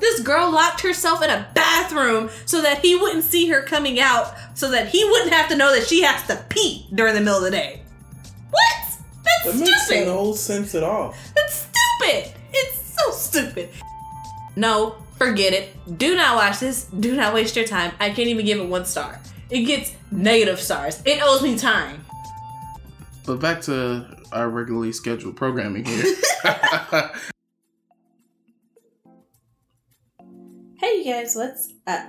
This girl locked herself in a bathroom so that he wouldn't see her coming out, so that he wouldn't have to know that she has to pee during the middle of the day. What? That's That makes stupid. no sense at all. That's stupid. It's so stupid. No, forget it. Do not watch this. Do not waste your time. I can't even give it one star. It gets negative stars. It owes me time. But back to our regularly scheduled programming here. Hey, you guys, what's up?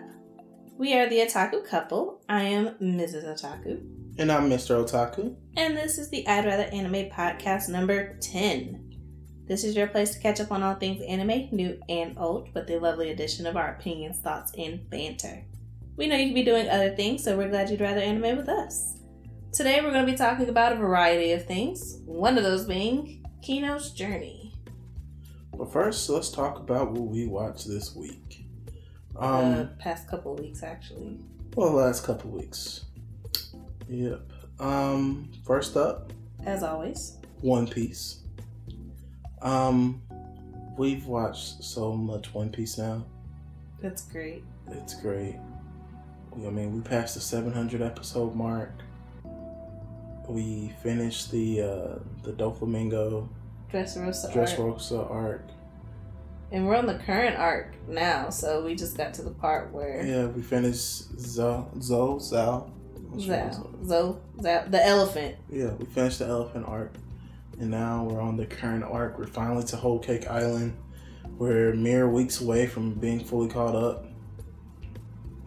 We are the Otaku couple. I am Mrs. Otaku. and I'm Mr. Otaku. And this is the I'd Rather Anime podcast number 10. This is your place to catch up on all things anime, new and old, with the lovely addition of our opinions, thoughts, and banter. We know you could be doing other things, so we're glad you'd rather anime with us. Today we're going to be talking about a variety of things, one of those being Kino's Journey. But first, let's talk about what we watched this week. The Um, past couple weeks, actually. well, last couple weeks. Yep. Um, first up, As always. One Piece. Um, we've watched so much One Piece now. That's great. It's great. I mean, we passed the 700 episode mark. We finished the uh, the Doflamingo Dressrosa arc. Dressrosa arc. And we're on the current arc now, so we just got to the part where Yeah, we finished Zo Zo wrong? Zao, Zo, Zao, the elephant. Yeah, we finished the elephant arc, and now we're on the current arc. We're finally to Whole Cake Island. We're mere weeks away from being fully caught up.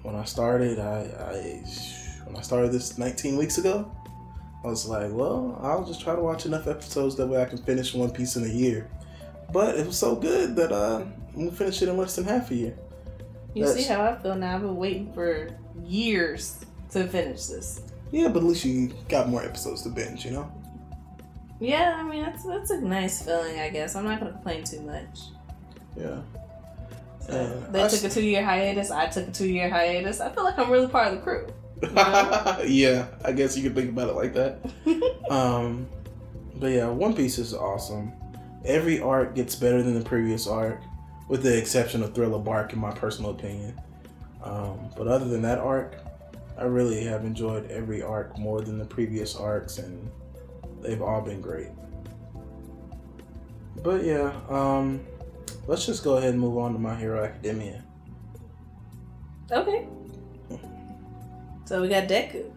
When I started, I, I when I started this 19 weeks ago, I was like, well, I'll just try to watch enough episodes that way I can finish One Piece in a year. But it was so good that uh, I'm gonna finish it in less than half a year. You That's- see how I feel now? I've been waiting for years to finish this. Yeah, but at least you got more episodes to binge, you know. Yeah, I mean that's that's a nice feeling, I guess. I'm not gonna complain too much. Yeah. So, Uh, they I took a two year hiatus. I took a two year hiatus. I feel like I'm really part of the crew. Yeah. yeah, I guess you could think about it like that. Um, but yeah, One Piece is awesome. Every arc gets better than the previous arc, with the exception of Thriller Bark, in my personal opinion. Um, but other than that arc, I really have enjoyed every arc more than the previous arcs, and they've all been great. But yeah, um, let's just go ahead and move on to My Hero Academia. Okay. So we got Deku.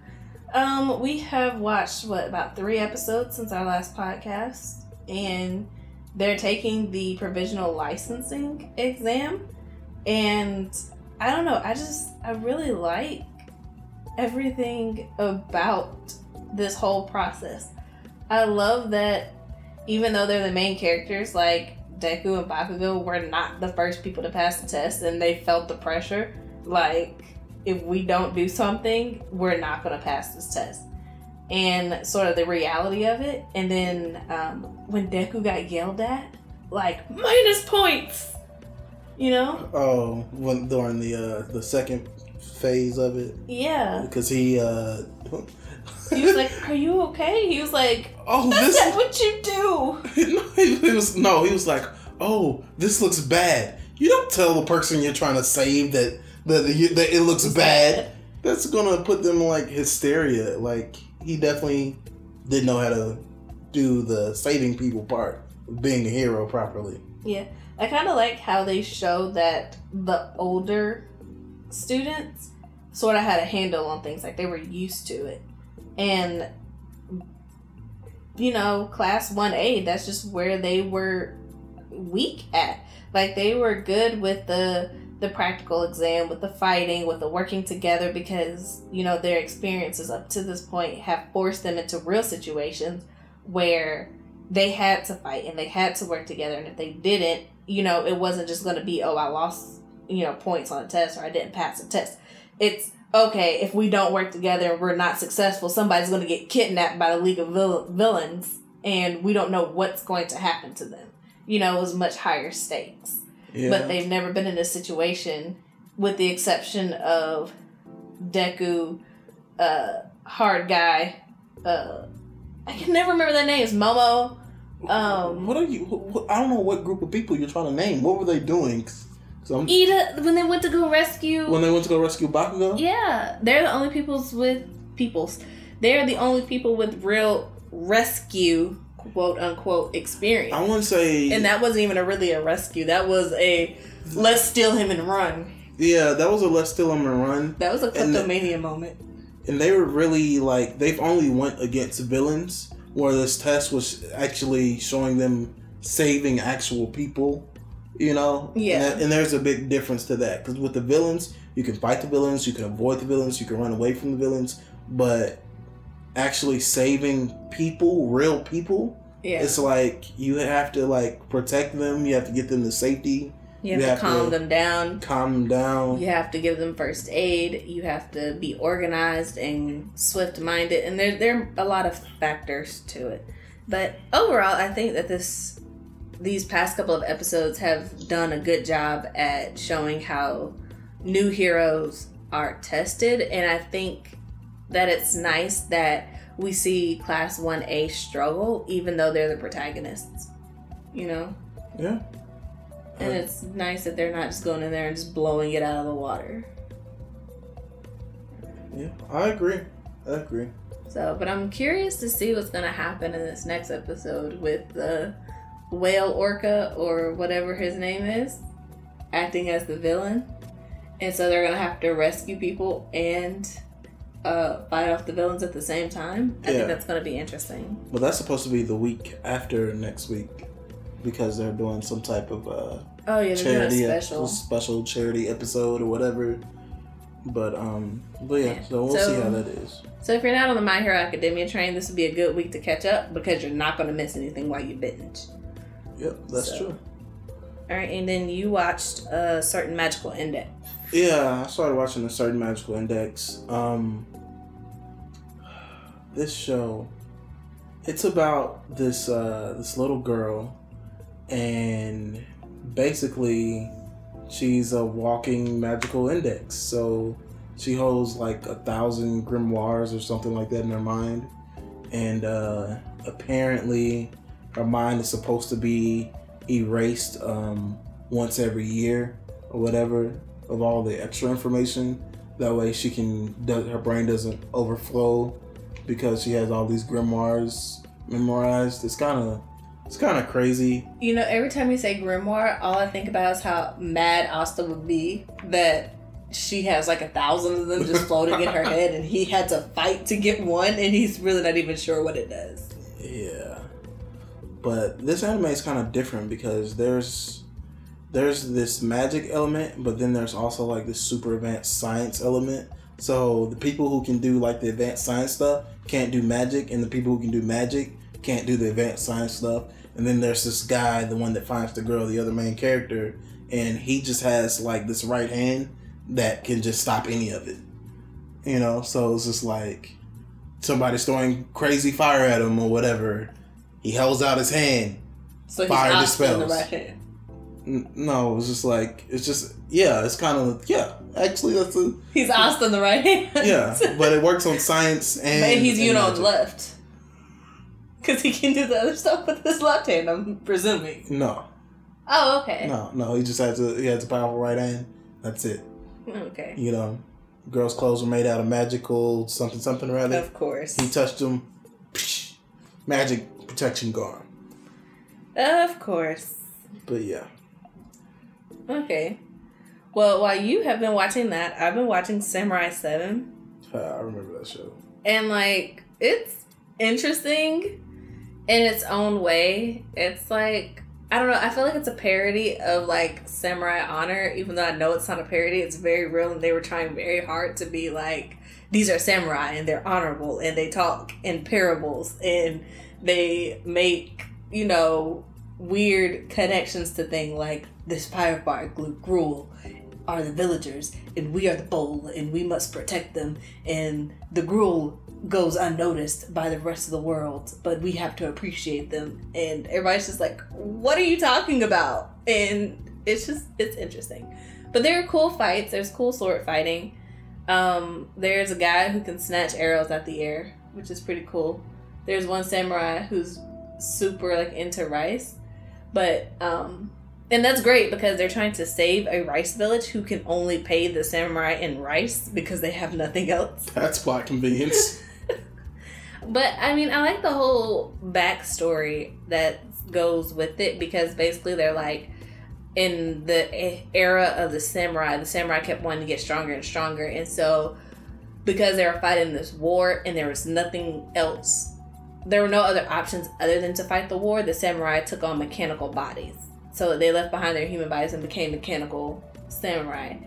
Um, we have watched what about three episodes since our last podcast, and they're taking the provisional licensing exam, and I don't know. I just I really like everything about this whole process. I love that even though they're the main characters, like Deku and Bakugo were not the first people to pass the test, and they felt the pressure like if we don't do something we're not going to pass this test and sort of the reality of it and then um, when deku got yelled at like minus points you know Oh, when during the uh, the second phase of it, yeah because he uh, he was like are you okay he was like "Oh, that's this." not what you do no, he, he was no, he was like, "Oh, this looks bad." You don't tell the person you're trying to save that that, that it looks bad. That's gonna put them like hysteria. Like he definitely didn't know how to do the saving people part, of being a hero properly. Yeah, I kind of like how they show that the older students sort of had a handle on things, like they were used to it. And, you know, class 1A, that's just where they were weak at. Like they were good with the the practical exam, with the fighting, with the working together because, you know, their experiences up to this point have forced them into real situations where they had to fight and they had to work together. And if they didn't you know it wasn't just going to be oh i lost you know points on a test or i didn't pass a test. It's okay if we don't work together and we're not successful somebody's going to get kidnapped by the league of Vill- villains and we don't know what's going to happen to them. You know it was much higher stakes Yeah. but they've never been in a situation with the exception of deku uh hard guy uh i can never remember their names momo um what are you? What, I don't know what group of people you're trying to name. What were they doing? So I'm, Iida, when they went to go rescue. when they went to go rescue Bakugo, yeah, they're the only peoples with peoples. They're the only people with real rescue, quote unquote, experience. I want to say, and that wasn't even a really a rescue. That was a let's steal him and run. yeah, that was a Let's steal him and Run. That was a And moment. and they were really like they've only went against villains where this test was actually showing them saving actual people you know Yeah. and, and there's a big difference to that because with the villains you can fight the villains you can avoid the villains you can run away from the villains but actually saving people real people Yeah, it's like you have to like protect them you have to get them to safety you have you to calm to- them down. calm them down You have to give them first aid. You have to be organized and swift minded, and there there are a lot of factors to it. But overall, I think that this these past couple of episodes have done a good job at showing how new heroes are tested, and I think that it's nice that we see Class One A struggle, even though they're the protagonists. You know, yeah and it's nice that they're not just going in there and just blowing it out of the water. yeah i agree i agree So, but I'm curious to see what's gonna happen in this next episode with the whale orca or whatever his name is acting as the villain, and so they're gonna have to rescue people and uh, fight off the villains at the same time. I Yeah. think that's gonna be interesting. Well, that's supposed to be the week after next week because they're doing some type of uh, Oh yeah, they're doing a charity special. special charity episode or whatever. But um, but yeah, Yeah. so we'll So- see how that is. So if you're not on the My Hero Academia train, this would be a good week to catch up because you're not gonna miss anything while you binge. Yep, that's So- true. All right, and then you watched a certain magical index. Yeah, I started watching a certain magical index. Um, this show, it's about this uh, this little girl, and basically, she's a walking magical index. So she holds like a thousand grimoires or something like that in her mind, and uh, apparently, her mind is supposed to be erased um, once every year or whatever of all the extra information. That way, she can her brain doesn't overflow because she has all these grimoires memorized. It's kind of it's kind of crazy. You know, every time you say grimoire, all I think about is how mad Asta would be that she has like a thousand of them just floating in her head, and he had to fight to get one, and he's really not even sure what it does. Yeah, but this anime is kind of different because there's there's this magic element, but then there's also like this super advanced science element. So the people who can do like the advanced science stuff can't do magic, and the people who can do magic can't do the advanced science stuff. And then there's this guy, the one that finds the girl, the other main character, and he just has like this right hand that can just stop any of it. You know, so it's just like somebody's throwing crazy fire at him or whatever. He holds out his hand. So Fire Asta in the dispels. right No, it's just like it's just yeah, it's kind of yeah. Actually, that's a He's Asta in the right hand. yeah, but it works on science and. but he's on the left. Because he can do the other stuff with his left hand, I'm presuming. No, Oh, okay. no, no. He just has a he has a powerful right hand. That's it. Okay. You know, girls' clothes were made out of magical something something rather. Of course. He touched them, psh, magic protection gone. Of course. But yeah, Okay. Well, while you have been watching that, I've been watching Samurai 7. uh, I remember that show. And, like, it's interesting in its own way. It's like, I don't know, I feel like it's a parody of, like, Samurai Honor, even though I know it's not a parody. It's very real, and they were trying very hard to be like, these are samurai, and they're honorable, and they talk in parables, and they make, you know, weird connections to things like this fire bar gruel are the villagers and we are the bowl and we must protect them and the gruel goes unnoticed by the rest of the world but we have to appreciate them. And everybody's just like what are you talking about? And it's just it's interesting. But there are cool fights there's cool sword fighting. Um there's a guy who can snatch arrows at the air which is pretty cool. There's one samurai who's super like into rice but um and that's great because they're trying to save a rice village who can only pay the samurai in rice because they have nothing else. That's plot convenience. But I mean, I like the whole backstory that goes with it because basically they're like, in the era of the samurai, the samurai kept wanting to get stronger and stronger, and so because they were fighting this war and there was nothing else, there were no other options other than to fight the war. The samurai took on mechanical bodies, so they left behind their human bodies and became mechanical samurai.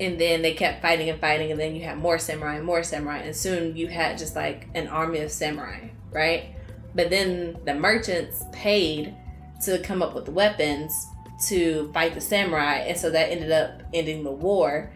And then they kept fighting and fighting, and then you had more samurai and more samurai, and soon you had just like an army of samurai, right? But then the merchants paid to come up with weapons to fight the samurai, and so that ended up ending the war.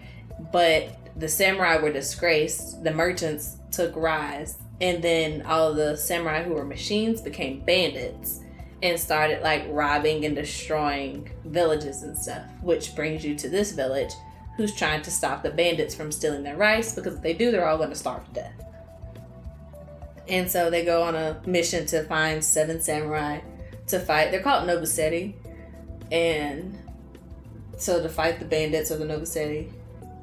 But the samurai were disgraced, the merchants took rise, and then all the samurai who were machines became bandits and started like robbing and destroying villages and stuff, which brings you to this village who's trying to stop the bandits from stealing their rice because if they do, they're all going to starve to death. And so they go on a mission to find seven samurai to fight. They're called Nobuseri. And so to fight the bandits or the Nobuseri.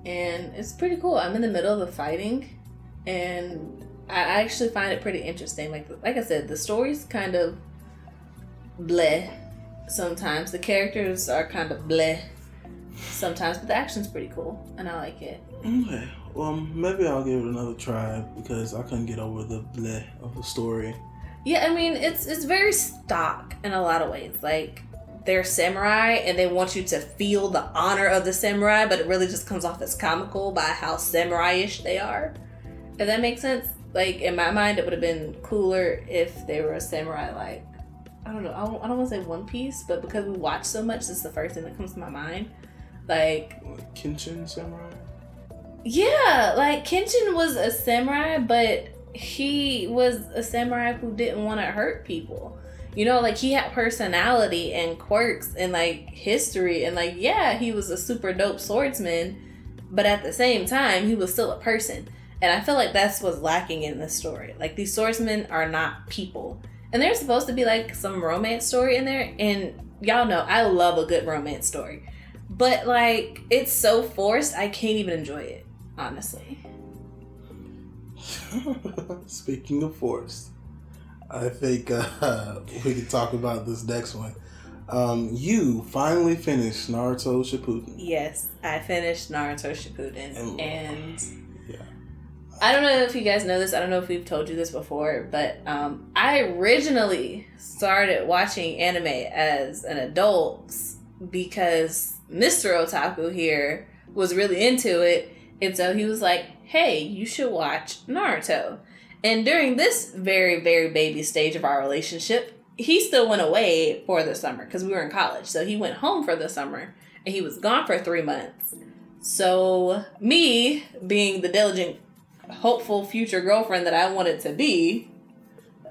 And it's pretty cool. I'm in the middle of the fighting and I actually find it pretty interesting. Like like I said, the story's kind of bleh sometimes. The characters are kind of bleh sometimes, but the action's pretty cool and I like it. Okay. Well, maybe I'll give it another try because I couldn't get over the bleh of the story. Yeah, I mean it's it's very stock in a lot of ways. Like they're samurai and they want you to feel the honor of the samurai, but it really just comes off as comical by how samurai-ish they are. If that makes sense. Like in my mind, it would have been cooler if they were a samurai. Like I don't know. I don't, I don't want to say One Piece, but because we watch so much, it's the first thing that comes to my mind. Like Like Kenshin Samurai? yeah, like Kenshin was a samurai, but he was a samurai who didn't want to hurt people. You know, like he had personality and quirks and like history and like yeah, he was a super dope swordsman, but at the same time, he was still a person. And I feel like that's what's lacking in this story. Like these swordsmen are not people. And there's supposed to be like some romance story in there and y'all know I love a good romance story. But like it's so forced, I can't even enjoy it, honestly. Speaking of forced, I think uh, we can talk about this next one. Um, you finally finished Naruto Shippuden. Yes, I finished Naruto Shippuden And- and. I don't know if you guys know this. I don't know if we've told you this before, but um, I originally started watching anime as an adult because Mr. Otaku here was really into it, and so he was like, "Hey, you should watch Naruto." And during this very very baby stage of our relationship, he still went away for the summer because we were in college. So he went home for the summer, and he was gone for three months. So me being the diligent hopeful future girlfriend that I wanted to be.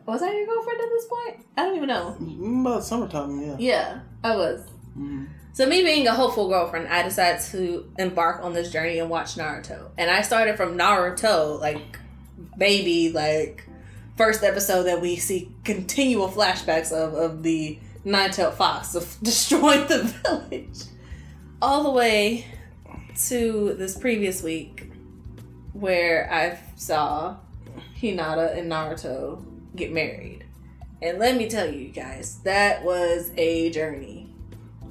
Was I your girlfriend at this point? I don't even know. Mm, About summertime, yeah. Yeah, I was. Mhm. So me being a hopeful girlfriend, I decided to embark on this journey and watch Naruto. And I started from Naruto, like baby, like first episode that we see continual flashbacks of of the nine-tailed fox of destroying the village, all the way to this previous week where I saw Hinata and Naruto get married. And let me tell you guys, that was a journey.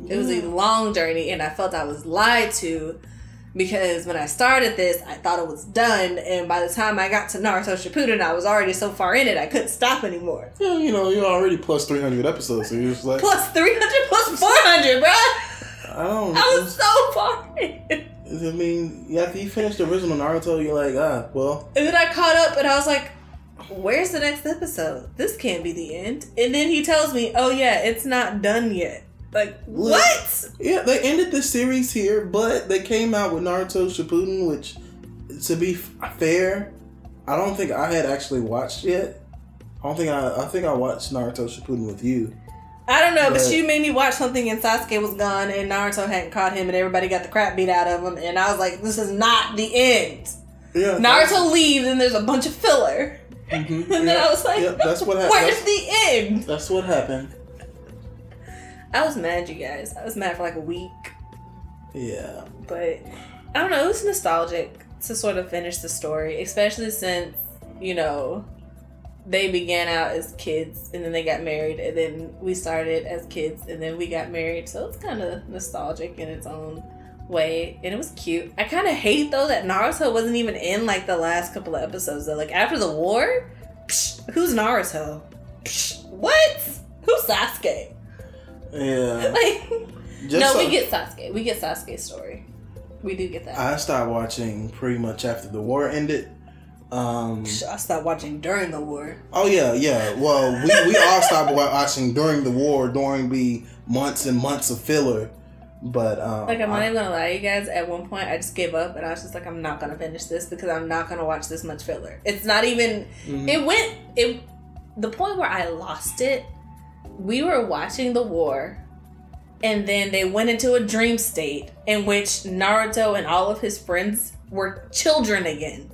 It was a long journey, and I felt I was lied to because when I started this, I thought it was done, and by the time I got to Naruto Shippuden, I was already so far in it, I couldn't stop anymore. Yeah, you know, you're already plus 300 episodes, so you're just like, Plus 300 plus 400, bruh! I don't know. I was so far in. I mean, yeah, after you finish the original Naruto, you're like, ah, well, And then I caught up, and I was like, where's the next episode? This can't be the end. And then he tells me, oh yeah, it's not done yet. Like, what? yeah, they ended the series here, but they came out with Naruto Shippuden, which, to be fair, I don't think I had actually watched yet. I don't think I. I think I watched Naruto Shippuden with you. I don't know, but But- you made me watch something and Sasuke was gone and Naruto hadn't caught him and everybody got the crap beat out of him and I was like, this is not the end. Yeah, Naruto leaves and there's a bunch of filler. Mhm, And then I was like, yeah, that's what happened. where's That's, the end? that's what happened. I was mad, you guys. I was mad for like a week, Yeah. but I don't know. It was nostalgic to sort of finish the story, especially since you know they began out as kids and then they got married, and then we started as kids and then we got married. So it's kind of nostalgic in its own way, and it was cute. I kind of hate though that Naruto wasn't even in like the last couple of episodes. Though, like after the war, psh, who's Naruto? Psh, what? Who's Sasuke? Yeah. Like, Just no, so- we get Sasuke. We get Sasuke's story. We do get that. I stopped watching pretty much after the war ended. Um, I stopped watching during the war. oh yeah, yeah. Well, we, we all stopped watching during the war, during the months and months of filler. But um, Like, I'm not I- even gonna lie, you guys. At one point, I just gave up, and I was just like, I'm not gonna finish this because I'm not gonna watch this much filler. It's not even. Mhm. It went. It. The point where I lost it. We were watching the war, and then they went into a dream state in which Naruto and all of his friends were children again.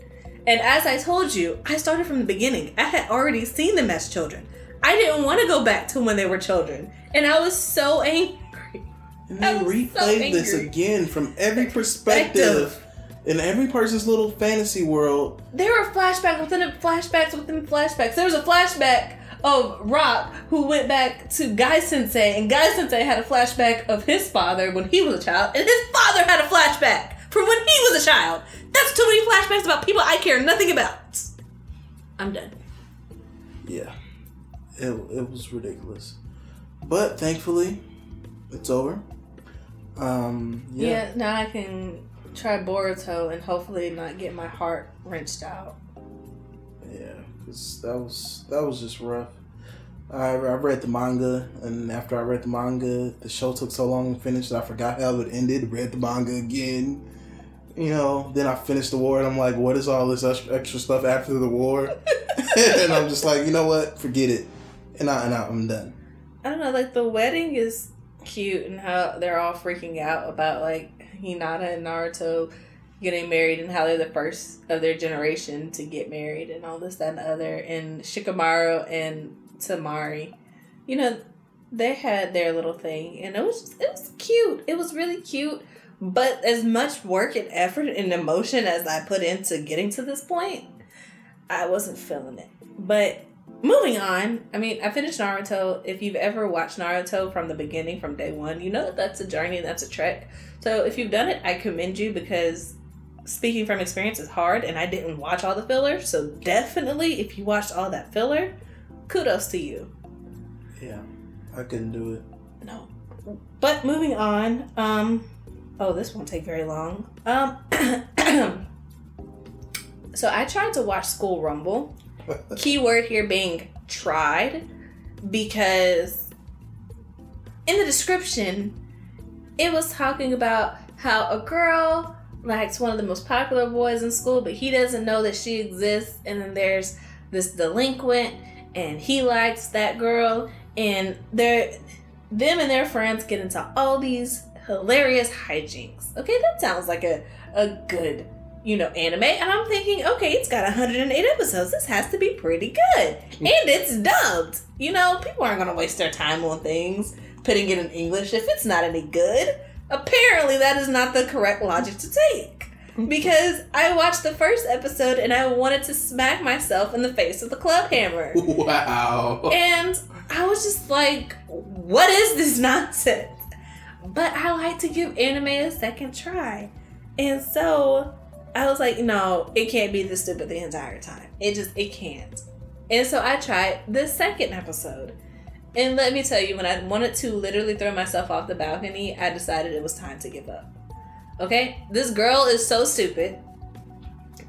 And as I told you, I started from the beginning. I had already seen them as children. I didn't want to go back to when they were children, and I was so angry. And I they was so replayed this again from every perspective. In every person's little fantasy world. there were flashbacks within a flashbacks within flashbacks. There was a flashback of Rock who went back to Guy Sensei, and Guy Sensei had a flashback of his father when he was a child, and his father had a flashback from when he was a child. That's too many flashbacks about people I care nothing about. I'm done. Yeah. It, it was ridiculous. But thankfully, it's over. Um, Yeah. yeah. now I can try Boruto and hopefully not get my heart wrenched out. Yeah. 'cause that was that was just rough. I, I read the manga, and after I read the manga, the show took so long to finish that I forgot how it ended. Read the manga again. You know, then I finished the war, and I'm like, what is all this extra stuff after the war? and I'm just like, you know what? Forget it. And, I, and I, I'm done. I don't know, like the wedding is cute and how they're all freaking out about like Hinata and Naruto getting married and how they're the first of their generation to get married and all this, that, and the other. And Shikamaru and Temari, you know, they had their little thing and it was just, it was cute. It was really cute. But as much work and effort and emotion as I put into getting to this point, I wasn't feeling it. But moving on, I mean, I finished Naruto. If you've ever watched Naruto from the beginning, from day one, you know that that's a journey, that's a trek. So if you've done it, I commend you because speaking from experience is hard, and I didn't watch all the filler. So definitely, if you watched all that filler, kudos to you. Yeah. I couldn't do it. No. But moving on, um oh this won't take very long. Um so I tried to watch School Rumble. Keyword here being tried because in the description it was talking about how a girl likes one of the most popular boys in school, but he doesn't know that she exists, and then there's this delinquent and he likes that girl and they're them and their friends get into all these hilarious hijinks. Okay, that sounds like a, a good, you know, anime. And I'm thinking, okay, it's got 108 episodes. This has to be pretty good. Mm. And it's dubbed. You know, people aren't going to waste their time on things, putting it in English if it's not any good. Apparently, that is not the correct logic to take. Mm. Because I watched the first episode and I wanted to smack myself in the face with a club hammer. Wow. And I was just like, what is this nonsense? But I like to give anime a second try. And so I was like, no, it can't be this stupid the entire time. It just, it can't. And so I tried the second episode. And let me tell you, when I wanted to literally throw myself off the balcony, I decided it was time to give up. Okay? This girl is so stupid.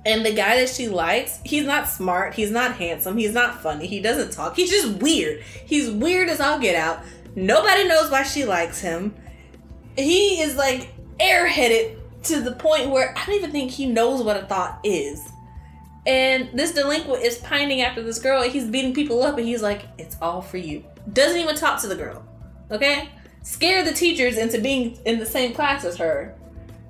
And the guy that she likes, he's not smart, he's not handsome, he's not funny, he doesn't talk, he's just weird. He's weird as all get out. Nobody knows why she likes him. He is like airheaded to the point where I don't even think he knows what a thought is. And this delinquent is pining after this girl, and he's beating people up, and he's like, It's all for you. Doesn't even talk to the girl. Okay? Scare the teachers into being in the same class as her.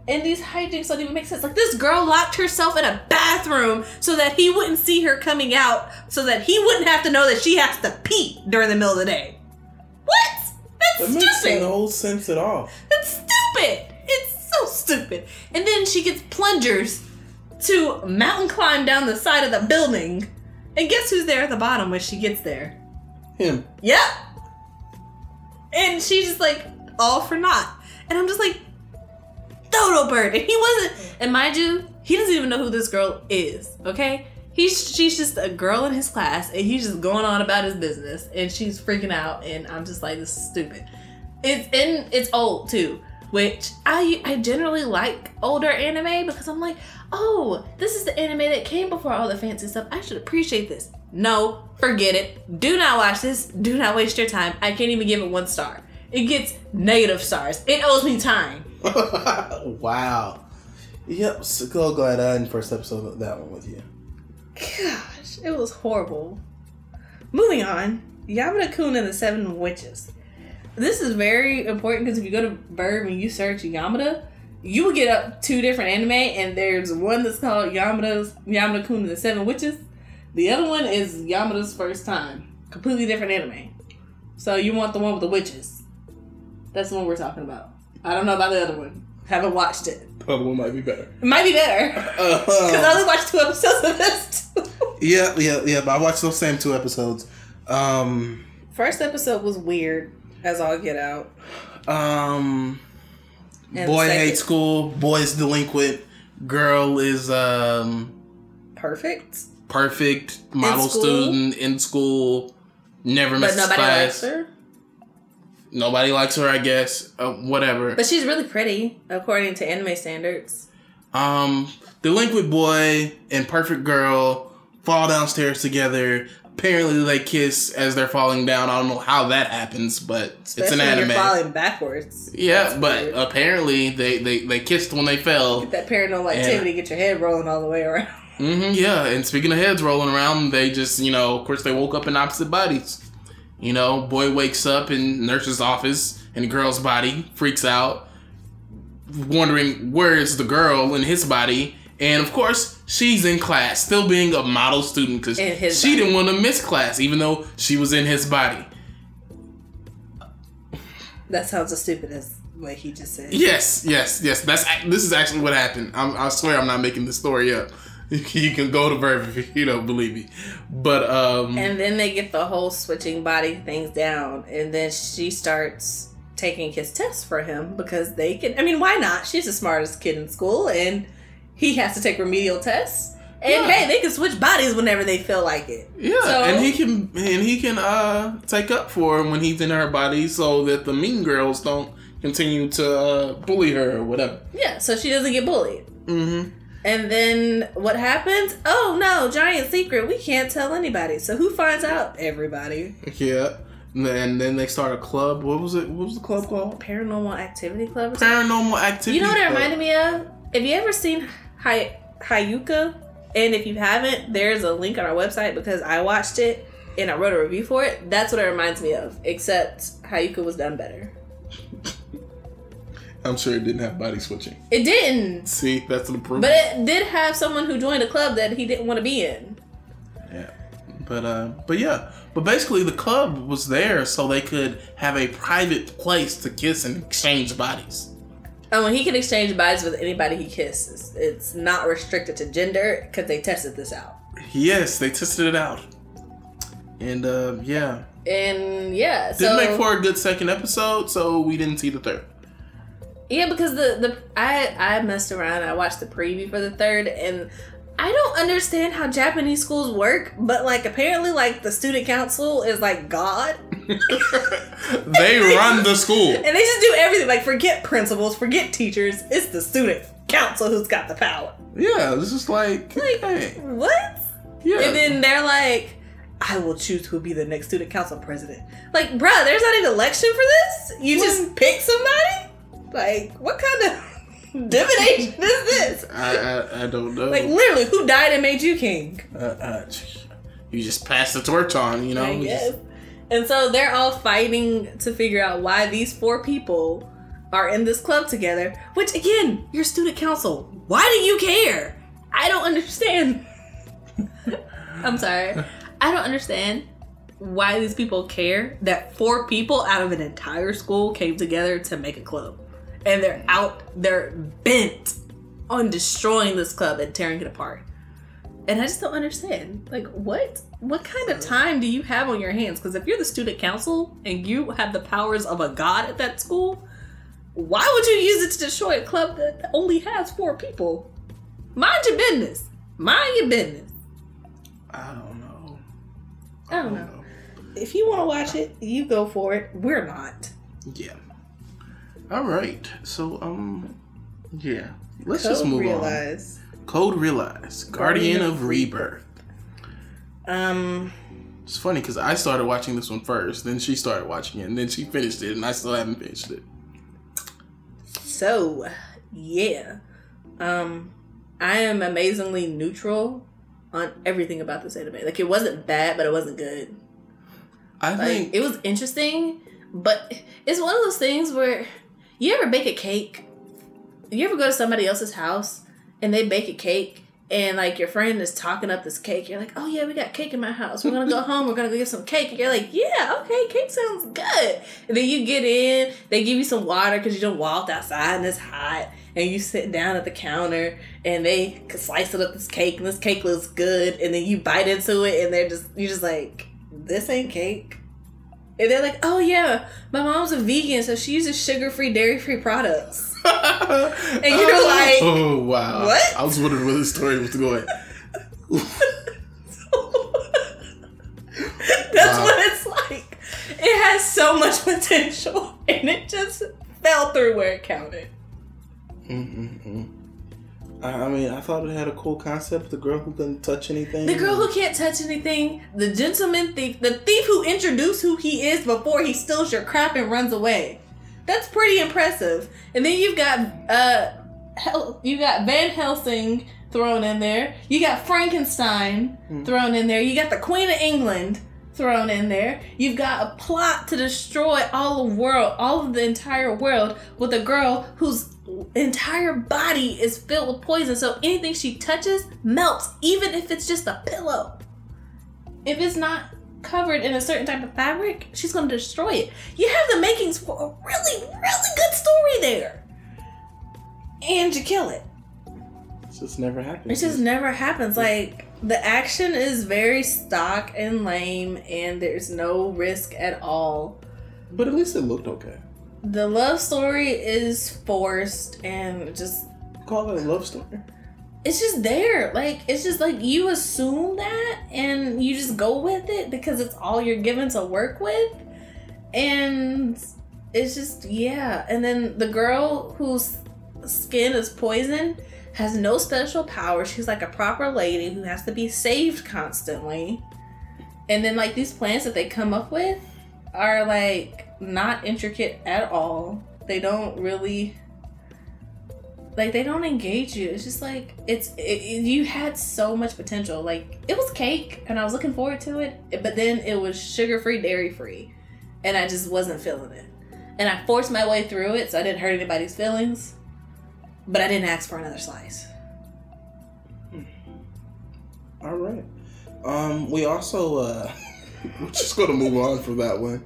And these hijinks don't even make sense. Like this girl locked herself in a bathroom so that he wouldn't see her coming out, so that he wouldn't have to know that she has to pee during the middle of the day. What? That That makes stupid. no sense at all. That's stupid. It's so stupid. And then she gets plungers to mountain climb down the side of the building. And guess who's there at the bottom when she gets there? Him. Yep. And she's just like, all for naught. And I'm just like, Dodo Bird. And he wasn't, and mind you, he doesn't even know who this girl is, okay? He's she's just a girl in his class and he's just going on about his business and she's freaking out and I'm just like, this is stupid. It's and it's old too. Which I I generally like older anime because I'm like, oh, this is the anime that came before all the fancy stuff. I should appreciate this. No, forget it. Do not watch this. Do not waste your time. I can't even give it one star. It gets negative stars. It owes me time. wow. Yep, so go I in first episode of that one with you. Gosh, it was horrible. Moving on, Yamada Kun and the Seven Witches. This is very important because if you go to VRV and you search Yamada, you will get up two different anime, and there's one that's called Yamada's Yamada Kun and the Seven Witches. The other one is Yamada's First Time. Completely different anime. So you want the one with the witches. That's the one we're talking about. I don't know about the other one. Haven't watched it. Other one might be better. It might be better. Because I Uh, only watched two episodes of this. too. yeah, yeah, yeah. But I watched those same two episodes. Um, First episode was weird as all get out. um, And boy second- hates school. Boy's delinquent. Girl is um Perfect. perfect model school? student in school. Never misses class. likes her. Nobody likes her, I guess. Uh, whatever. But she's really pretty, according to anime standards. Um, delinquent boy and perfect girl fall downstairs together. Apparently, they kiss as they're falling down. I don't know how that happens, but it's Especially an when anime. you're falling backwards. yeah, That's but weird. apparently they, they they kissed when they fell. Get that paranormal activity, get your head rolling all the way around. hmm yeah, and speaking of heads rolling around, they just you know, of course, they woke up in opposite bodies. You know, boy wakes up in nurse's office, and the girl's body freaks out, wondering where is the girl in his body. And of course, she's in class, still being a model student because she body. didn't want to miss class, even though she was in his body. That sounds as stupid as what he just said. Yes, yes, yes. That's this is actually what happened. I'm, I swear I'm not making this story up. You can go to VRV if you don't believe me. But um, And then they get the whole switching body things down, and then she starts taking his tests for him because they can. I mean, why not? She's the smartest kid in school, and he has to take remedial tests. And Yeah. hey, they can switch bodies whenever they feel like it. yeah, So- and he can and he can uh take up for him when he's in her body, so that the mean girls don't continue to uh, bully her or whatever. Yeah, so she doesn't get bullied. Mm-hmm. And then what happens? Oh no, giant secret. We can't tell anybody. So who finds out? Everybody. Yeah. And then, they start a club. What was it? What was the club called? Paranormal Activity Club. Or? Paranormal Activity. You know what it reminded me of? Have you ever seen Hay- Hyouka? And if you haven't, there's a link on our website because I watched it and I wrote a review for it. That's what it reminds me of. Except Hyouka was done better. I'm sure it didn't have body switching. It didn't. See, that's an improvement. But it did have someone who joined a club that he didn't want to be in. Yeah. But uh but yeah. But basically the club was there so they could have a private place to kiss and exchange bodies. Oh, and he can exchange bodies with anybody he kisses. It's not restricted to gender because they tested this out. Yes, they tested it out. And uh yeah. And yeah, Didn't so make for a good second episode, so we didn't see the third. Yeah, because the the I I messed around. I watched the preview for the third, and I don't understand how Japanese schools work. But like, apparently, like the student council is like God, they run the school. and they just do everything. Like, forget principals, forget teachers. It's the student council who's got the power. Yeah, this is like, Like, hey, what? yeah. And then they're like, I will choose who will be the next student council president. Like, bruh, there's not an election for this? You just pick somebody? Like, what kind of divination is this? I, I I don't know. Like, literally, who died and made you king? uh, uh, you just pass the torch on, you know. I guess. just- And so they're all fighting to figure out why these four people are in this club together. Which, again, your student council. Why do you care? I don't understand. I'm sorry. I don't understand. why these people care that four people out of an entire school came together to make a club. And they're out, they're bent on destroying this club and tearing it apart. And I just don't understand. Like, what? What kind of time do you have on your hands? Because if you're the student council and you have the powers of a god at that school, why would you use it to destroy a club that only has four people? Mind your business. Mind your business. I don't know. I don't know. If you want to watch it, you go for it. We're not. Yeah. All right. So um, yeah. Let's just move on. Code Realize, Guardian, of Rebirth. Um, It's funny because I started watching this one first, then she started watching it, and then she finished it, and I still haven't finished it. so yeah. Um, I am amazingly neutral on everything about this anime. Like it wasn't bad, but it wasn't good. I Like think it was interesting, but it's one of those things where you ever bake a cake. You ever go to somebody else's house and they bake a cake and like your friend is talking up this cake. You're like, oh yeah, we got cake in my house. We're gonna go home. We're gonna go get some cake. And you're like, yeah, okay, cake sounds good. And then you get in. They give you some water because you don't walked outside and it's hot. And you sit down at the counter and they slice it up this cake and this cake looks good. And then you bite into it and they're just you're just like, this ain't cake. And they're like, oh yeah, my mom's a vegan, so she uses sugar free, dairy free products. and you're oh, like, oh wow, what? I was wondering where the story was going. That's Wow. what it's like. It has so much potential, and it just fell through where it counted. Mm-mm-mm. I, mean, I thought it had a cool concept. The girl who couldn't touch anything. The girl who can't touch anything, the gentleman thief, the thief who introduced who he is before he steals your crap and runs away. That's pretty impressive. And then you've got uh, Hel- you got Van Helsing thrown in there. You got Frankenstein Hmm. thrown in there. You got the Queen of England thrown in there. You've got a plot to destroy all the world, all of the entire world, with a girl whose entire body is filled with poison. So anything she touches melts, even if it's just a pillow. If it's not covered in a certain type of fabric, she's gonna destroy it. You have the makings for a really, really good story there. And you kill it. It just never happened. It just never happens. Like the action is very stock and lame, and there's no risk at all. But at least it looked okay. The love story is forced and just Call it a love story. it's just there. Like it's just like you assume that and you just go with it because it's all you're given to work with. And it's just yeah. And then the girl whose skin is poison has no special power. She's like a proper lady who has to be saved constantly. And then like these plans that they come up with are like not intricate at all. They don't really like they don't engage you. It's just like it's it, you had so much potential. Like it was cake, and I was looking forward to it, but then it was sugar free, dairy free, and I just wasn't feeling it. And I forced my way through it, so I didn't hurt anybody's feelings, but I didn't ask for another slice. All right. Um, we also uh, we're just gonna move on from that one,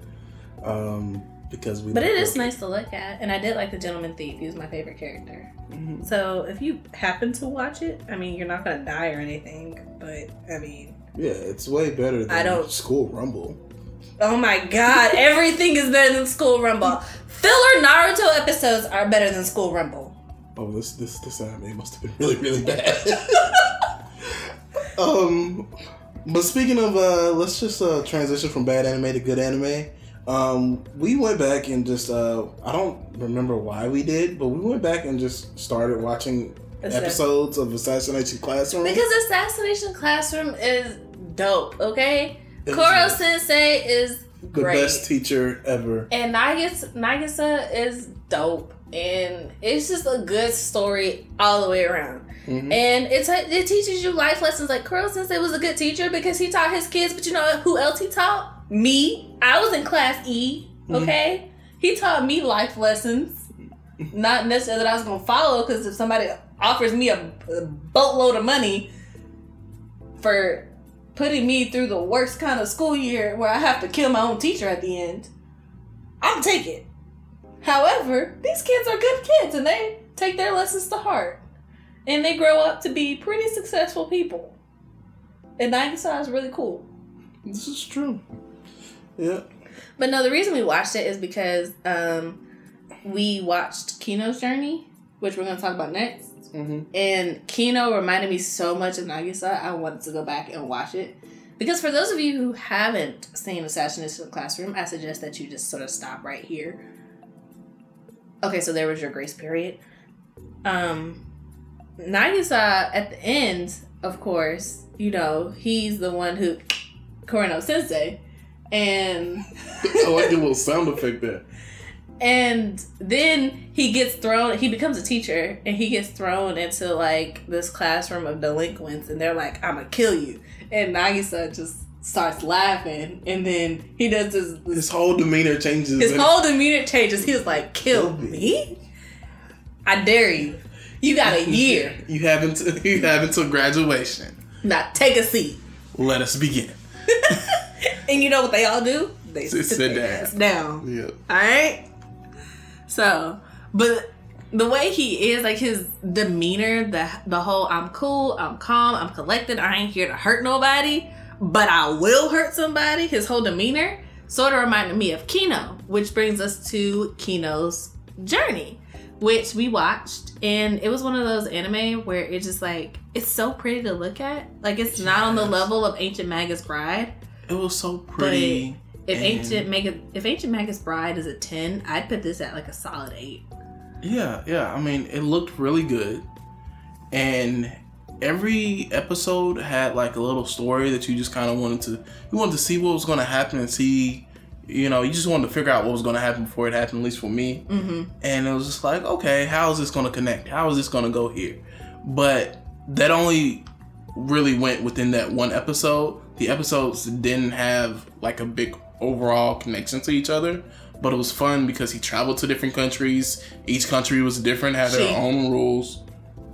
um, because we. But it is nice to look at, and I did like the gentleman thief. He was my favorite character. Mhm. So if you happen to watch it, I mean, you're not gonna die or anything, but I mean. Yeah, it's way better than I don't- School Rumble. Oh my god, everything is better than School Rumble. Filler Naruto episodes are better than School Rumble. Oh, this this this anime must have been really really bad. um, but speaking of, uh, let's just uh, transition from bad anime to good anime. Um, we went back and just uh, I don't remember why we did, but we went back and just started watching episodes of Assassination Classroom. Because Assassination Classroom is dope, okay? It Koro Sensei is the great. best teacher ever. And Nagisa, Nagisa is dope. And it's just a good story all the way around. Mhm. And it's it teaches you life lessons. Like Koro Sensei was a good teacher because he taught his kids, but you know who else he taught? Me. I was in class E, Mhm. okay? He taught me life lessons. Not necessarily that I was gonna follow, because if somebody offers me a, a boatload of money for putting me through the worst kind of school year where I have to kill my own teacher at the end, I'll take it. However, these kids are good kids and they take their lessons to heart. And they grow up to be pretty successful people. And Nagisa is really cool. This is true. Yeah. But no, the reason we watched it is because um, we watched Kino's journey, which we're going to talk about next. Mm-hmm. And Kino reminded me so much of Nagisa, I wanted to go back and watch it. Because for those of you who haven't seen Assassination Classroom, I suggest that you just sort of stop right here. Okay, so there was your grace period. Um, Nagisa, at the end, of course, you know, he's the one who, Koro Sensei, and I like the little sound effect there. and then he gets thrown he becomes a teacher and he gets thrown into like this classroom of delinquents and they're like i'm gonna kill you and nagisa just starts laughing and then he does this, this His whole demeanor changes. his and- whole demeanor changes he was like kill me i dare you you got a year You have until you have until graduation. now take a seat Let us begin. and you know what they all do they Sit- sit, their down. ass down Yeah. All right. So, but the way he is, like his demeanor, the the whole I'm cool, I'm calm, I'm collected, I ain't here to hurt nobody, but I will hurt somebody. His whole demeanor sort of reminded me of Kino, which brings us to Kino's journey, which we watched, and it was one of those anime where it's just like it's so pretty to look at. Like it's not on the level of Ancient Magus Bride. It was so pretty. If And- ancient Magus, if ancient Magus Bride is a ten, I'd put this at like a solid eight. Yeah, yeah. I mean, it looked really good, and every episode had like a little story that you just kind of wanted to you wanted to see what was going to happen and see. You know, you just wanted to figure out what was going to happen before it happened. At least for me, Mm-hmm. and it was just like, okay, how is this going to connect? How is this going to go here? But that only really went within that one episode. The episodes didn't have like a big overall connection to each other, but it was fun because he traveled to different countries. Each country was different, had She. their own rules.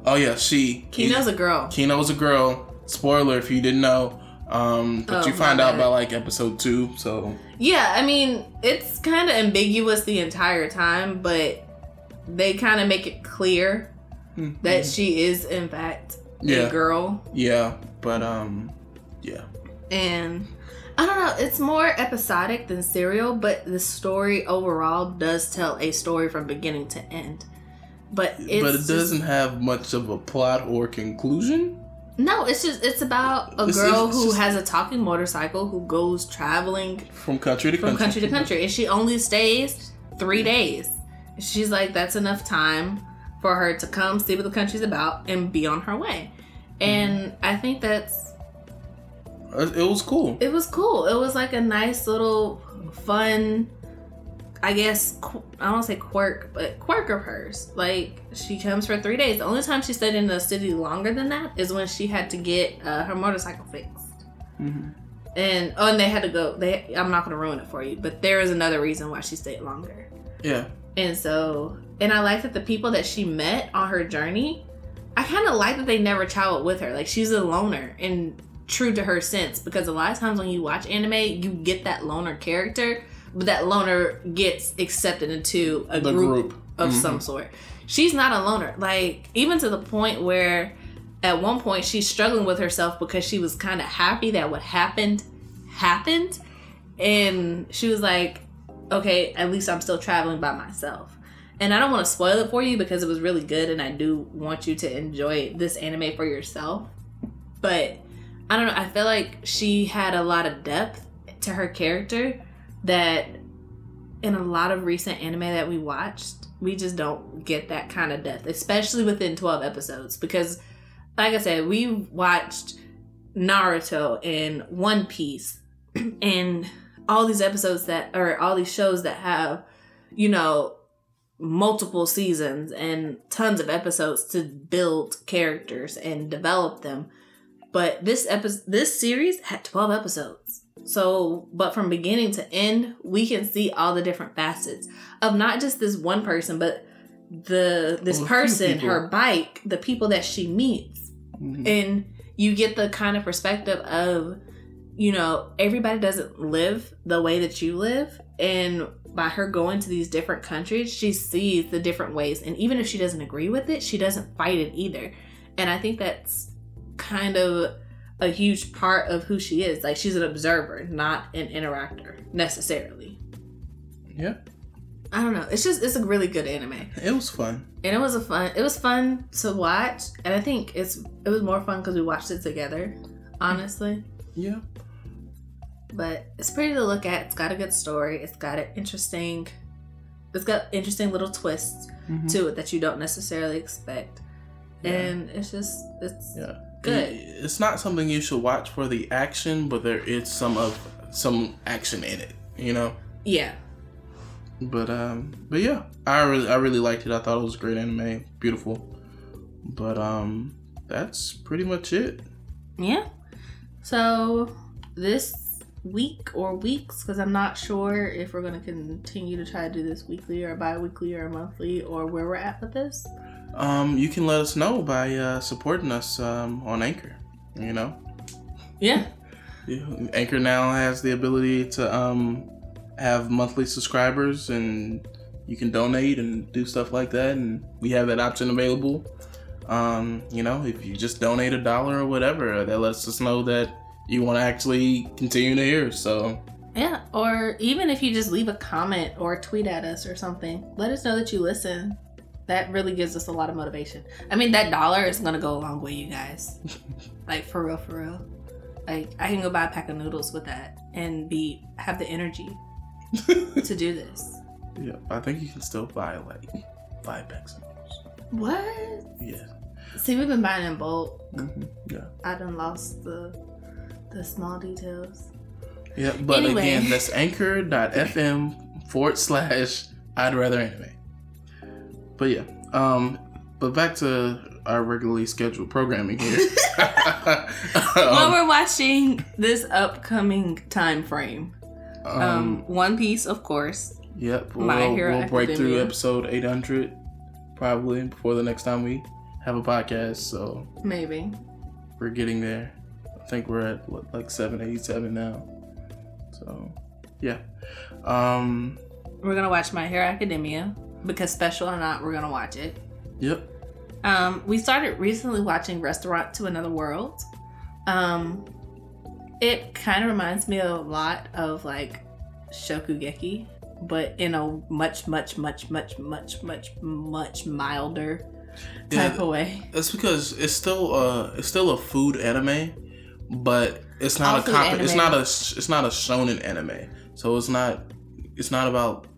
Oh yeah, she. Kino's a girl. Kino was a girl. Spoiler if you didn't know. Um, but Oh, you find out by like episode two. So Yeah, I mean it's kind of ambiguous the entire time, but they kind of make it clear that she is in fact Yeah. a girl, yeah, but um, yeah. And I don't know. It's more episodic than serial, but the story overall does tell a story from beginning to end. But it's but it doesn't have much of a plot or conclusion. No, it's just it's about a It's- girl it's who just- has a talking motorcycle who goes traveling From country to from country. country to country, and she only stays three days. She's like, that's enough time for her to come see what the country's about and be on her way. Mm-hmm. And I think that's It was cool. it was cool. It was like a nice little fun, I guess qu- I don't say quirk, but quirk of hers. Like she comes for three days. The only time she stayed in the city longer than that is when she had to get uh, her motorcycle fixed. hmm And oh, and they had to go. They I'm not gonna ruin it for you, but there is another reason why she stayed longer. Yeah. And so, and I like that the people that she met on her journey, I kind of like that they never traveled with her. Like she's a loner and true to her sense because a lot of times when you watch anime, you get that loner character, but that loner gets accepted into a group, group. of Mhm. some sort. She's not a loner. Like even to the point where at one point she's struggling with herself because she was kind of happy that what happened happened and she was like okay at least i'm still traveling by myself and i don't want to spoil it for you because it was really good and i do want you to enjoy this anime for yourself but i don't know i feel like she had a lot of depth to her character that in a lot of recent anime that we watched we just don't get that kind of depth especially within 12 episodes because like i said we watched naruto and one piece and all these episodes that or all these shows that have you know multiple seasons and tons of episodes to build characters and develop them but this episode this series had 12 episodes so but from beginning to end we can see all the different facets of not just this one person but the this Well, person her bike the people that she meets Mhm. and you get the kind of perspective of you know, everybody doesn't live the way that you live. And by her going to these different countries, she sees the different ways. And even if she doesn't agree with it, she doesn't fight it either. And I think that's kind of a huge part of who she is. Like she's an observer, not an interactor necessarily. Yeah. I don't know. It's just it's a really good anime. It was fun. And it was a fun it was fun to watch. And I think it's it was more fun because we watched it together, honestly. Yeah. But it's pretty to look at. It's got a good story. It's got an interesting it's got interesting little twists Mhm. to it that you don't necessarily expect. Yeah. And it's just it's Yeah. Good. It's not something you should watch for the action, but there is some of some action in it, you know. yeah. But um, but yeah, I really I really liked it. I thought it was a great anime, beautiful. But um, that's pretty much it. Yeah. So this week or weeks, because I'm not sure if we're going to continue to try to do this weekly or bi weekly or monthly or where we're at with this. Um, you can let us know by uh, supporting us um, on Anchor. You know, Yeah. Yeah, Anchor now has the ability to um, have monthly subscribers, and you can donate and do stuff like that. And we have that option available. Um, you know, if you just donate a dollar or whatever, that lets us know that you want to actually continue to hear. So Yeah. Or even if you just leave a comment or tweet at us or something, let us know that you listen. That really gives us a lot of motivation. I mean, that dollar is going to go a long way, you guys. like, for real, for real. Like, I can go buy a pack of noodles with that and be have the energy to do this. yeah, I think you can still buy like five packs of noodles. What? Yeah. See, we've been buying in bulk. hmm Yeah. I done lost the the small details. Yeah, but Anyway. again, that's anchor.fm forward slash I'd rather anime. But yeah, um, but back to our regularly scheduled programming here. well, um, we're watching this upcoming time frame. Um, um, One Piece, of course. yep, we'll, My Hero we'll break through episode 800 probably before the next time we have a podcast. So Maybe. we're getting there. I think we're at what, like 787 now. So yeah. Um, We're gonna watch My Hero Academia because special or not, we're gonna watch it. yep. Um, we started recently watching Restaurant to Another World. Um, it kind of reminds me a lot of like Shokugeki, but in a much, much, much, much, much, much, much milder type Yeah, of way. That's because it's still uh it's still a food anime, but it's not All a comp- it's not a it's not a shonen anime. So it's not it's not about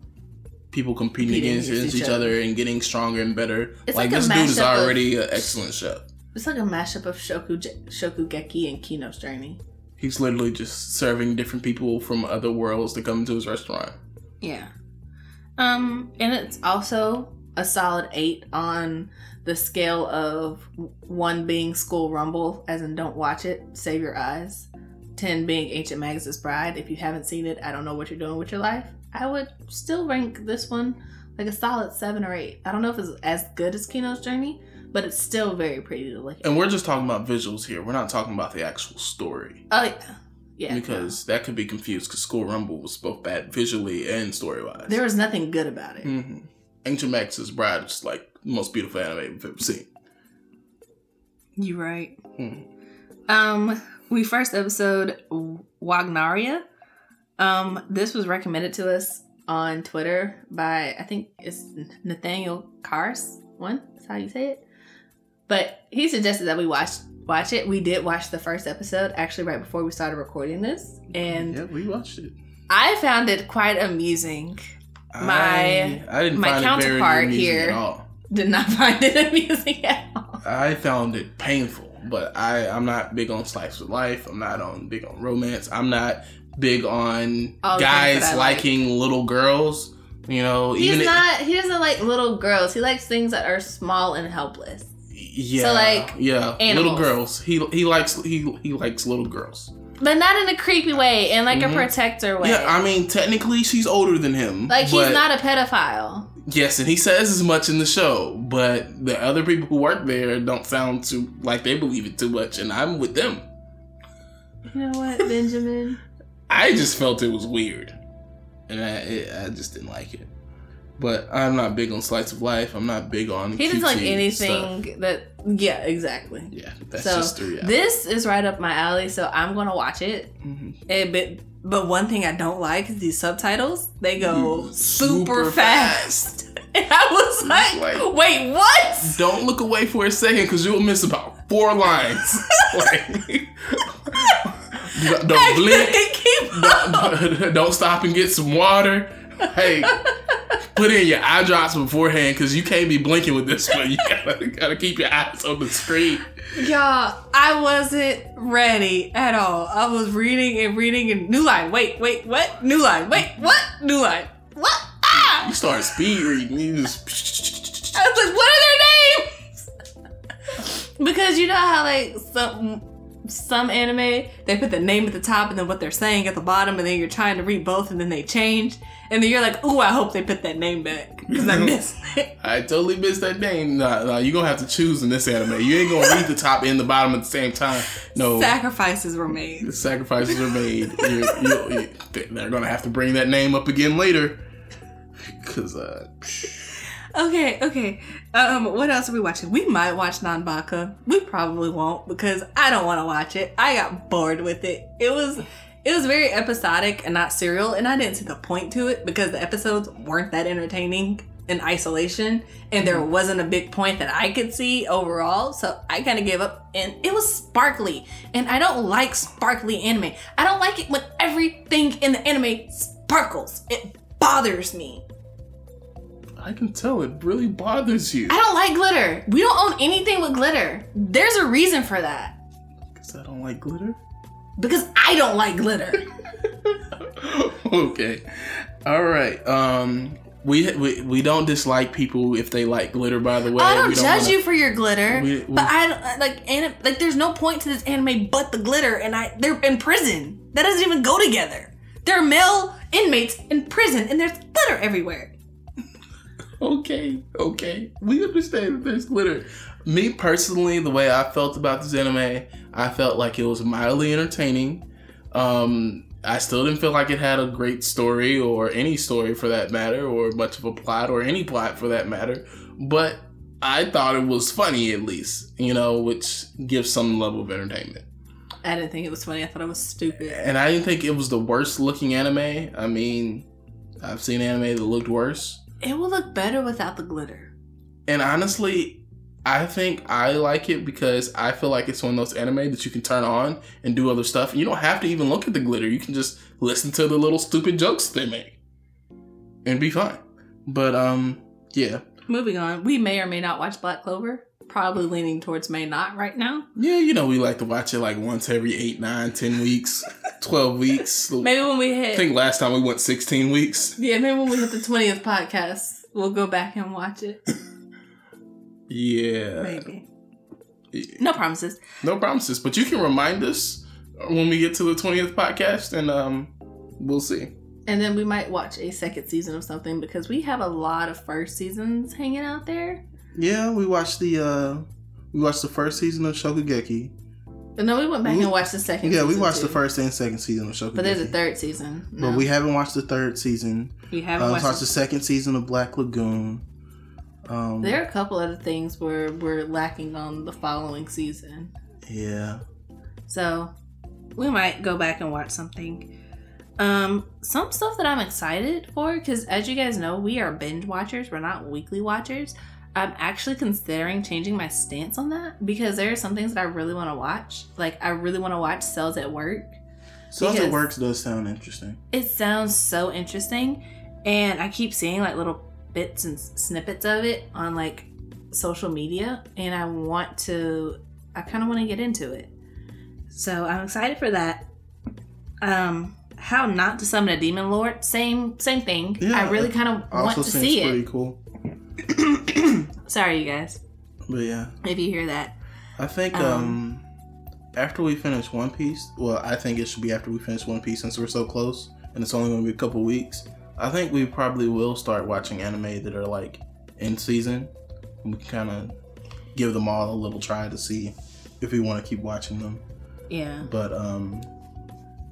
people competing, Competing against, against each each other and getting stronger and better. It's like, like this dude is mashup of- already an excellent chef. It's like a mashup of Shoku Shokugeki and Kino's Journey. He's literally just serving different people from other worlds to come to his restaurant. Yeah. Um, and it's also a solid eight on the scale of one being School Rumble, as in don't watch it, save your eyes. Ten being Ancient Magus' Bride. If you haven't seen it, I don't know what you're doing with your life. I would still rank this one like a solid seven or eight. I don't know if it's as good as Kino's Journey, but it's still very pretty to look at. And we're just talking about visuals here. We're not talking about the actual story. Oh yeah, yeah. because that could be confused because School Rumble was both bad visually and story wise. there was nothing good about it. hmm Ancient Magus' Bride is like the most beautiful anime we've ever seen. You right. Hmm. Um, we first episode Wagnaria. Um, this was recommended to us on Twitter by I think it's Nathaniel Cars. One, that's how you say it. But he suggested that we watch watch it. We did watch the first episode actually right before we started recording this, and yeah, we watched it. I found it quite amusing. My- I, I didn't my find it very counterpart amusing here- at all. Did not find it amusing at all. I found it painful, but I I'm not big on slice of life. I'm not on big on romance. I'm not big on guys I like. liking little girls. You know, He's even not. He doesn't like little girls. He likes things that are small and helpless. yeah, So, like, yeah, little girls. He he likes he he likes little girls. But not in a creepy way, in like Mhm. a protector way. Yeah, I mean, technically, she's older than him. like he's not a pedophile. Yes, and he says as much in the show, but the other people who work there don't sound too like they believe it too much, and I'm with them. You know what, Benjamin? I just felt it was weird, and I it, I just didn't like it. But I'm not big on slice of life. I'm not big on. He doesn't like anything stuff. that. Yeah, exactly. Yeah, that's So, just. This is right up my alley, so I'm gonna watch it. Mhm. Eh, but but one thing I don't like is these subtitles. They go super, super fast. And I was like, like- wait, what? Don't look away for a second because you'll miss about four lines. like, don't, blink. don't, don't stop and get some water. Hey, put in your eye drops beforehand because you can't be blinking with this one. You gotta, gotta keep your eyes on the screen. Y'all, I wasn't ready at all. I was reading and reading and new line. Wait, wait, what? New line. Wait, what? New line. What? Ah! You start speed reading. You just. I was like, what are their names? because you know how like some some anime they put the name at the top and then what they're saying at the bottom, and then you're trying to read both and then they change, and then you're like, oh, I hope they put that name back because I missed it. I totally missed that name. Nah, nah, you're gonna have to choose in this anime. You ain't gonna read the top and the bottom at the same time. No. Sacrifices were made. the sacrifices are made. You're, you're, you they're gonna have to bring that name up again later. Cause uh, Okay, okay. Um, what else are we watching? We might watch Nanbaka. We probably won't because I don't want to watch it. I got bored with it. It was it was very episodic and not serial, and I didn't see the point to it because the episodes weren't that entertaining in isolation, and there wasn't a big point that I could see overall. So I kind of gave up, and it was sparkly, and I don't like sparkly anime. I don't like it when everything in the anime sparkles. It bothers me. I can tell it really bothers you. I don't like glitter. We don't own anything with glitter. There's a reason for that. Cause I don't like glitter. Because I don't like glitter. okay, all right. Um, we, we we don't dislike people if they like glitter. By the way, I don't We judge wanna- you for your glitter, We- we- but I don't like anim- like. There's no point to this anime but the glitter, and I they're in prison. That doesn't even go together. They're male inmates in prison, and there's glitter everywhere. Okay, okay. We understand that there's glitter. Me personally, the way I felt about this anime, I felt like it was mildly entertaining. Um, I still didn't feel like it had a great story or any story for that matter, or much of a plot or any plot for that matter. But I thought it was funny at least, you know, which gives some level of entertainment. I didn't think it was funny. I thought it was stupid. And I didn't think it was the worst looking anime. I mean, I've seen anime that looked worse. It will look better without the glitter. And honestly, I think I like it because I feel like it's one of those anime that you can turn on and do other stuff. You don't have to even look at the glitter. You can just listen to the little stupid jokes they make and be fine. But um, yeah, Moving on, we may or may not watch Black Clover. Probably leaning towards may not right now. yeah, you know we like to watch it like once every eight, nine, ten weeks, twelve weeks. Maybe when we hit I think last time we went sixteen weeks. Yeah, maybe when we hit the twentieth podcast, we'll go back and watch it. Yeah, Maybe. No promises. no promises, but you can remind us when we get to the twentieth podcast, and um, we'll see. And then we might watch a second season of something because we have a lot of first seasons hanging out there. Yeah, we watched the uh we watched the first season of Shokugeki. But no, we went back We- and watched the second Yeah, season. we watched too. the first and second season of Shokugeki. But there's a third season. No, But we haven't watched the third season. we Uh, haven't we watched watched the the- second season of Black Lagoon. Um, There are a couple other things where we're lacking on the following season. yeah. So we might go back and watch something. Um, some stuff that I'm excited for because as you guys know, we are binge watchers. We're not weekly watchers. I'm actually considering changing my stance on that because there are some things that I really want to watch. Like I really want to watch Cells at Work. Cells at Works does sound interesting. It sounds so interesting, and I keep seeing like little bits and snippets of it on like social media, and I want to. I kind of want to get into it, so I'm excited for that. Um, how not to summon a demon lord? Same, same thing. Yeah, I really kind of want to see pretty it. cool. Sorry, you guys, But yeah, if you hear that. I think Um, um, after we finish One Piece, well, I think it should be after we finish One Piece since we're so close and it's only going to be a couple weeks. I think we probably will start watching anime that are like in season. And we can kind of give them all a little try to see if we want to keep watching them. Yeah. But um,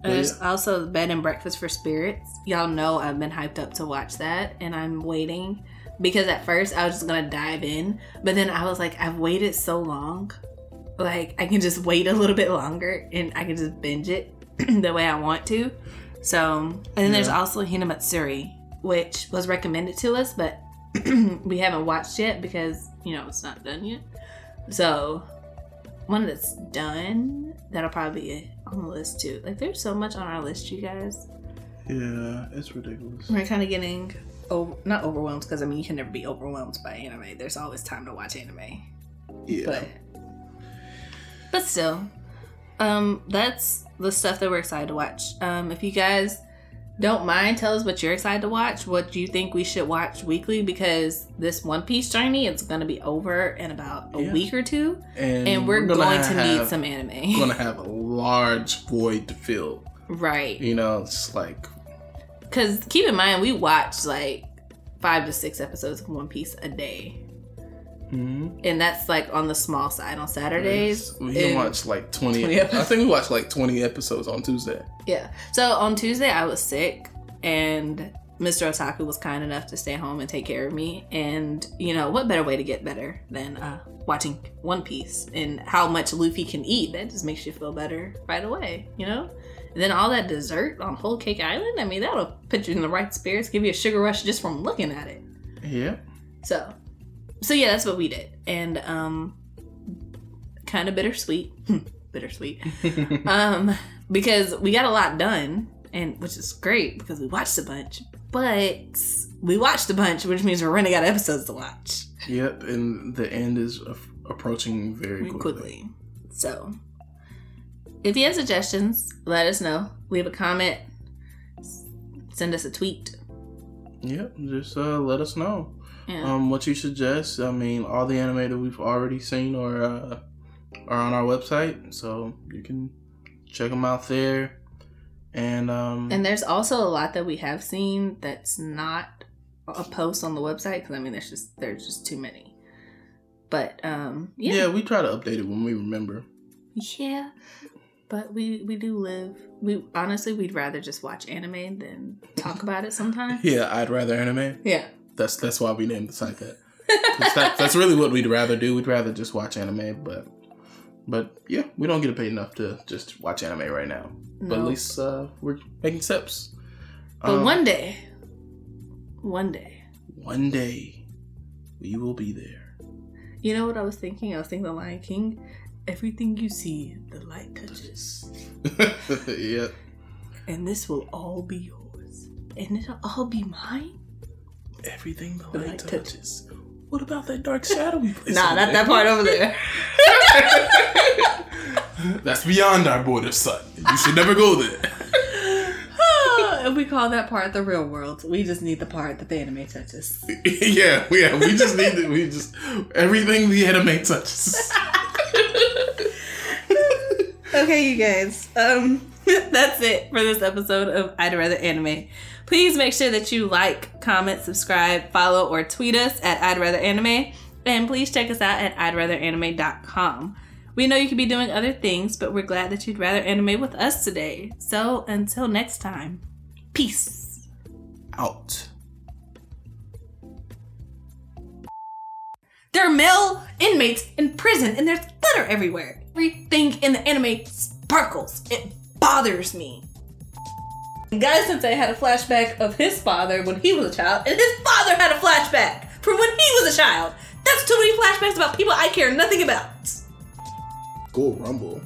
But there's also Bed and Breakfast for Spirits. Y'all know I've been hyped up to watch that, and I'm waiting because at first I was just gonna dive in, but then I was like, I've waited so long, like I can just wait a little bit longer and I can just binge it the way I want to. So, and then there's also Hinamatsuri, which was recommended to us, but we haven't watched yet because you know it's not done yet. So, one that's done that'll probably be on the list too. Like, there's so much on our list, you guys. yeah, it's ridiculous. We're kind of getting over, not overwhelmed because I mean you can never be overwhelmed by anime. There's always time to watch anime, Yeah, but but still, um, that's the stuff that we're excited to watch. Um, if you guys don't mind, tell us what you're excited to watch. What you think we should watch weekly because this One Piece journey it's gonna be over in about a Yeah. week or two, and, and we're, gonna going to need some anime. We're gonna have a large void to fill. right. You know, it's like Because keep in mind, we watch like five to six episodes of One Piece a day. mhm. And that's like on the small side on Saturdays. we can watch like 20, 20 I think we watched like 20 episodes on Tuesday. Yeah. So on Tuesday, I was sick, and Mr. Otaku was kind enough to stay home and take care of me. And, you know, what better way to get better than uh, watching One Piece and how much Luffy can eat? That just makes you feel better right away, you know? And then all that dessert on Whole Cake Island, I mean, that'll put you in the right spirits, give you a sugar rush just from looking at it. Yeah. So, so yeah, that's what we did, and um, kind of bittersweet, bittersweet, um, because we got a lot done, and which is great because we watched a bunch, but we watched a bunch, which means we're running out of episodes to watch Yep, and the end is approaching very very quickly. quickly. So, if you have suggestions, let us know. Leave a comment, send us a tweet. Yep, just uh, let us know Yeah. um, what you suggest. I mean, all the anime that we've already seen are uh, are on our website, so you can check them out there. And um, And there's also a lot that we have seen that's not a post on the website because I mean there's just there's just too many. But um yeah. yeah. we try to update it when we remember. Yeah. But we we do live we honestly we'd rather just watch anime than talk about it sometimes. Yeah, I'd rather anime. Yeah. That's that's why we named the site that. that that's really what we'd rather do. We'd rather just watch anime, but but yeah, we don't get paid enough to just watch anime right now. But at least uh, we're making steps. But Um, one day one day. one day we will be there. You know what I was thinking? I was thinking the Lion King. Everything you see, the light touches. yeah. And this will all be yours. And it'll all be mine? Everything the The light light touches. What about that dark shadowy place? Nah, not there? that part over there. That's beyond our border, son. You should never go there. and we call that part the real world. We just need the part that the anime touches. yeah, yeah. We just need to. We just everything the anime touches. Okay, you guys. Um, that's it for this episode of I'd Rather Anime. Please make sure that you like, comment, subscribe, follow, or tweet us at I'd Rather Anime. And please check us out at I'dratheranime.com. We know you could be doing other things, but we're glad that you'd rather anime with us today. So until next time, peace. Out. There are male inmates in prison and there's glitter everywhere. Everything in the anime sparkles. It bothers me. Guy Sensei had a flashback of his father when he was a child, and his father had a flashback from when he was a child. That's too many flashbacks about people I care nothing about. School Rumble.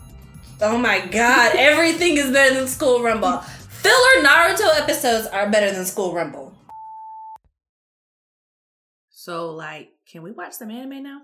Oh my god, everything is better than School Rumble. Filler Naruto episodes are better than School Rumble. So, like, can we watch some anime now?